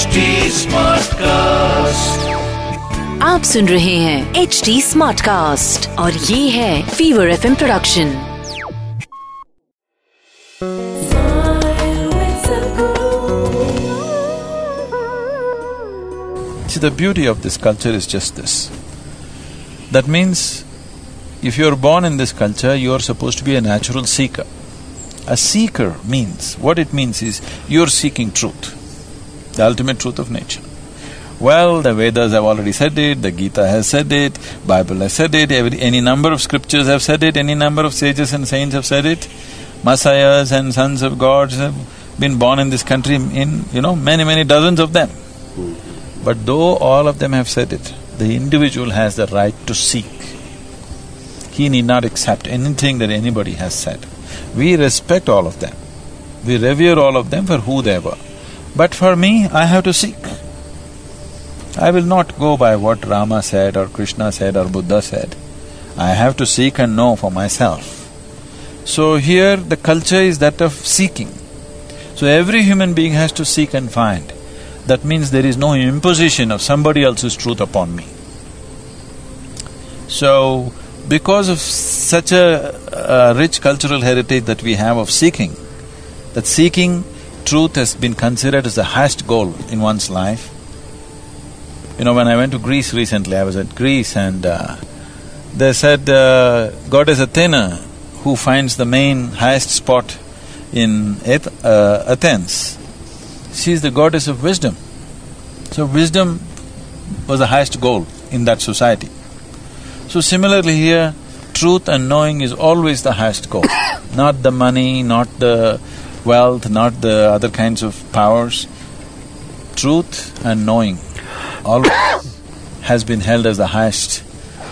HD Smartcast. आप सुन रहे हैं एच डी स्मार्ट कास्ट और ये है fever F production See, the beauty of this culture is just this. That means, if you're born in this culture, you're supposed to be a natural seeker. A seeker means, what it means is, you're seeking truth, the ultimate truth of nature. Well, the Vedas have already said it, the Gita has said it, Bible has said it, every, any number of scriptures have said it, any number of sages and saints have said it. Messiahs and sons of gods have been born in this country in, you know, many, many dozens of them. But though all of them have said it, the individual has the right to seek. He need not accept anything that anybody has said. We respect all of them. We revere all of them for who they were. But for me, I have to seek. I will not go by what Rama said or Krishna said or Buddha said. I have to seek and know for myself. So here the culture is that of seeking. So every human being has to seek and find. That means there is no imposition of somebody else's truth upon me. So, because of such a, a rich cultural heritage that we have of seeking, that seeking truth has been considered as the highest goal in one's life. You know, when I went to Greece recently, I was at Greece and uh, they said uh, goddess Athena, who finds the main highest spot in Ath- uh, Athens, she is the goddess of wisdom. So wisdom was the highest goal in that society. So similarly here, truth and knowing is always the highest goal, not the money, not the wealth, not the other kinds of powers. Truth and knowing always has been held as the highest.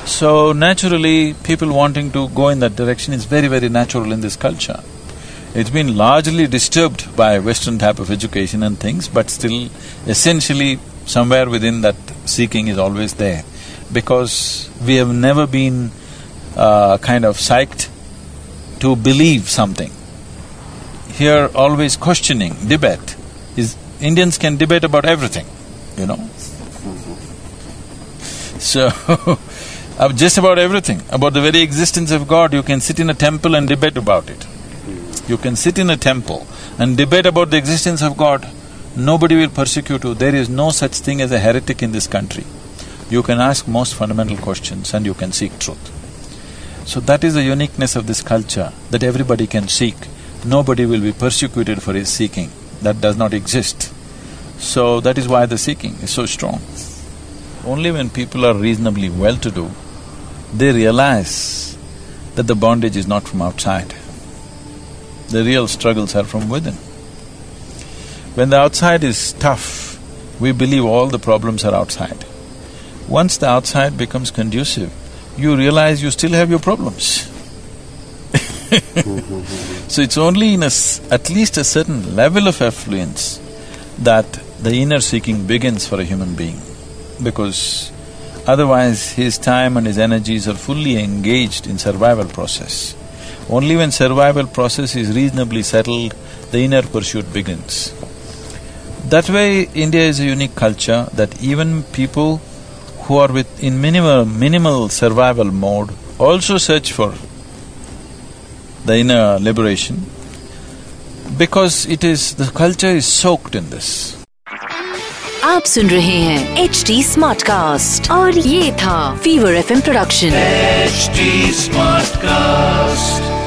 So naturally, people wanting to go in that direction is very, very natural in this culture. It's been largely disturbed by Western type of education and things, but still essentially somewhere within that seeking is always there. Because we have never been uh, kind of psyched to believe something. Here always questioning, debate is… Indians can debate about everything, you know. So, just about everything, about the very existence of God, you can sit in a temple and debate about it. You can sit in a temple and debate about the existence of God. Nobody will persecute you. There is no such thing as a heretic in this country. You can ask most fundamental questions and you can seek truth. So that is the uniqueness of this culture, that everybody can seek. Nobody will be persecuted for his seeking. That does not exist. So that is why the seeking is so strong. Only when people are reasonably well-to-do, they realize that the bondage is not from outside. The real struggles are from within. When the outside is tough, we believe all the problems are outside. Once the outside becomes conducive, you realize you still have your problems. so it's only in a at least a certain level of affluence that the inner seeking begins for a human being, because otherwise his time and his energies are fully engaged in survival process. Only when survival process is reasonably settled, the inner pursuit begins. That way, India is a unique culture that even people who are with in minimal minimal survival mode also search for the inner liberation because it is the culture is soaked in this. आप सुन रहे हैं H D smart cast और ये था fever F production H smart Smartcast.